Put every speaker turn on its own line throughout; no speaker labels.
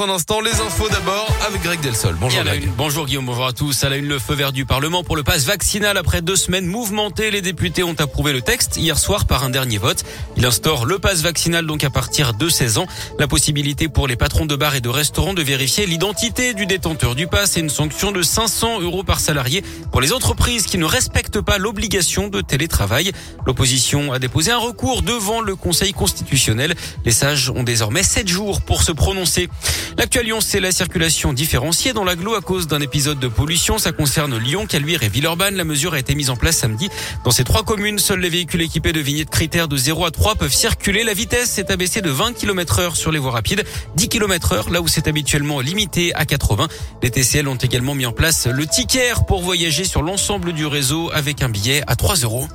dans un instant. Les infos d'abord avec Greg Delsol. Bonjour Greg.
bonjour Guillaume, bonjour à tous. À la une, le feu vert du Parlement pour le pass vaccinal. Après deux semaines mouvementées, les députés ont approuvé le texte hier soir par un dernier vote. Il instaure le pass vaccinal donc à partir de 16 ans. La possibilité pour les patrons de bars et de restaurants de vérifier l'identité du détenteur du pass et une sanction de 500 euros par salarié pour les entreprises qui ne respectent pas l'obligation de télétravail. L'opposition a déposé un recours devant le Conseil constitutionnel. Les sages ont désormais 7 jours pour se prononcer. L'actuel Lyon, c'est la circulation différenciée dans l'agglo à cause d'un épisode de pollution. Ça concerne Lyon, Caluire et Villeurbanne. La mesure a été mise en place samedi. Dans ces trois communes, seuls les véhicules équipés de vignettes critères de 0 à 3 peuvent circuler. La vitesse s'est abaissée de 20 km heure sur les voies rapides, 10 km heure là où c'est habituellement limité à 80. Les TCL ont également mis en place le ticket pour voyager sur l'ensemble du réseau avec un billet à 3 euros.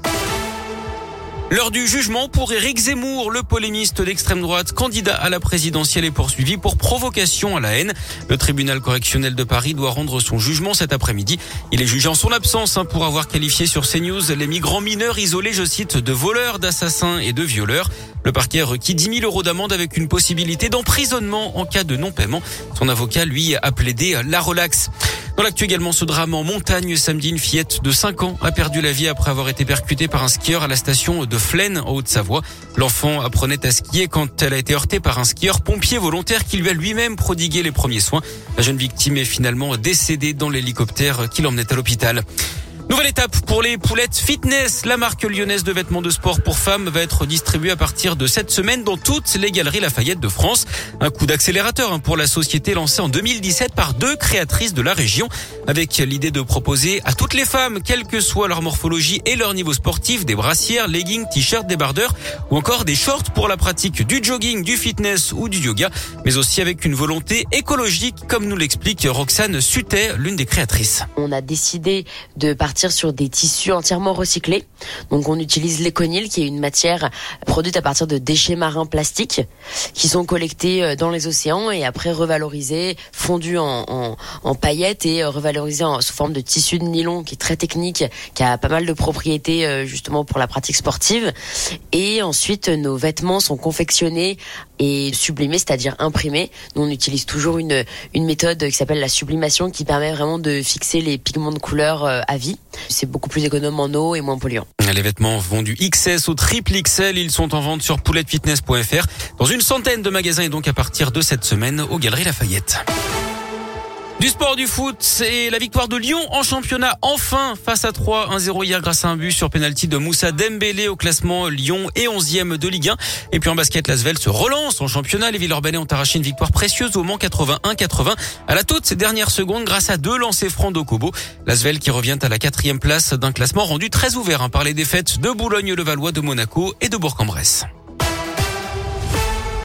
L'heure du jugement pour Éric Zemmour, le polémiste d'extrême droite, candidat à la présidentielle est poursuivi pour provocation à la haine. Le tribunal correctionnel de Paris doit rendre son jugement cet après-midi. Il est jugé en son absence hein, pour avoir qualifié sur CNews les migrants mineurs isolés, je cite, de voleurs, d'assassins et de violeurs. Le parquet a requis 10 000 euros d'amende avec une possibilité d'emprisonnement en cas de non-paiement. Son avocat, lui, a plaidé la relaxe. Dans l'actu également, ce drame en montagne. Samedi, une fillette de 5 ans a perdu la vie après avoir été percutée par un skieur à la station de Flaine, en Haute-Savoie. L'enfant apprenait à skier quand elle a été heurtée par un skieur pompier volontaire qui lui a lui-même prodigué les premiers soins. La jeune victime est finalement décédée dans l'hélicoptère qui l'emmenait à l'hôpital. Nouvelle étape pour les poulettes fitness. La marque lyonnaise de vêtements de sport pour femmes va être distribuée à partir de cette semaine dans toutes les galeries Lafayette de France. Un coup d'accélérateur hein, pour la société lancée en 2017 par deux créatrices de la région avec l'idée de proposer à toutes les femmes, quelle que soit leur morphologie et leur niveau sportif, des brassières, leggings, t-shirts, débardeurs ou encore des shorts pour la pratique du jogging, du fitness ou du yoga, mais aussi avec une volonté écologique comme nous l'explique Roxane Sutet, l'une des créatrices.
On a décidé de partir sur des tissus entièrement recyclés. Donc on utilise l'éconil qui est une matière produite à partir de déchets marins plastiques qui sont collectés euh, dans les océans et après revalorisés, fondus en, en, paillettes et euh, revalorisés sous forme de tissu de nylon qui est très technique, qui a pas mal de propriétés euh, justement pour la pratique sportive. Et ensuite nos vêtements sont confectionnés et sublimés, c'est-à-dire imprimés. Nous on utilise toujours une, une méthode qui s'appelle la sublimation qui permet vraiment de fixer les pigments de couleur à vie. C'est beaucoup plus économe en eau et moins polluant.
Les vêtements vont du XS au triple XL. Ils sont en vente sur poulettefitness.fr dans une centaine de magasins et donc à partir de cette semaine aux Galeries Lafayette. Du sport du foot, c'est la victoire de Lyon en championnat enfin face à 3 1-0 hier grâce à un but sur penalty de Moussa Dembélé au classement Lyon et 11e de Ligue 1. Et puis en basket, Lasvel se relance en championnat. Les Villeurbanais ont arraché une victoire précieuse au Mans 81-80 à la toute ces dernières secondes grâce à deux lancers francs d'Okobo. Lasvel qui revient à la quatrième place d'un classement rendu très ouvert hein, par les défaites de Boulogne-le-Valois, de Monaco et de Bourg-en-Bresse.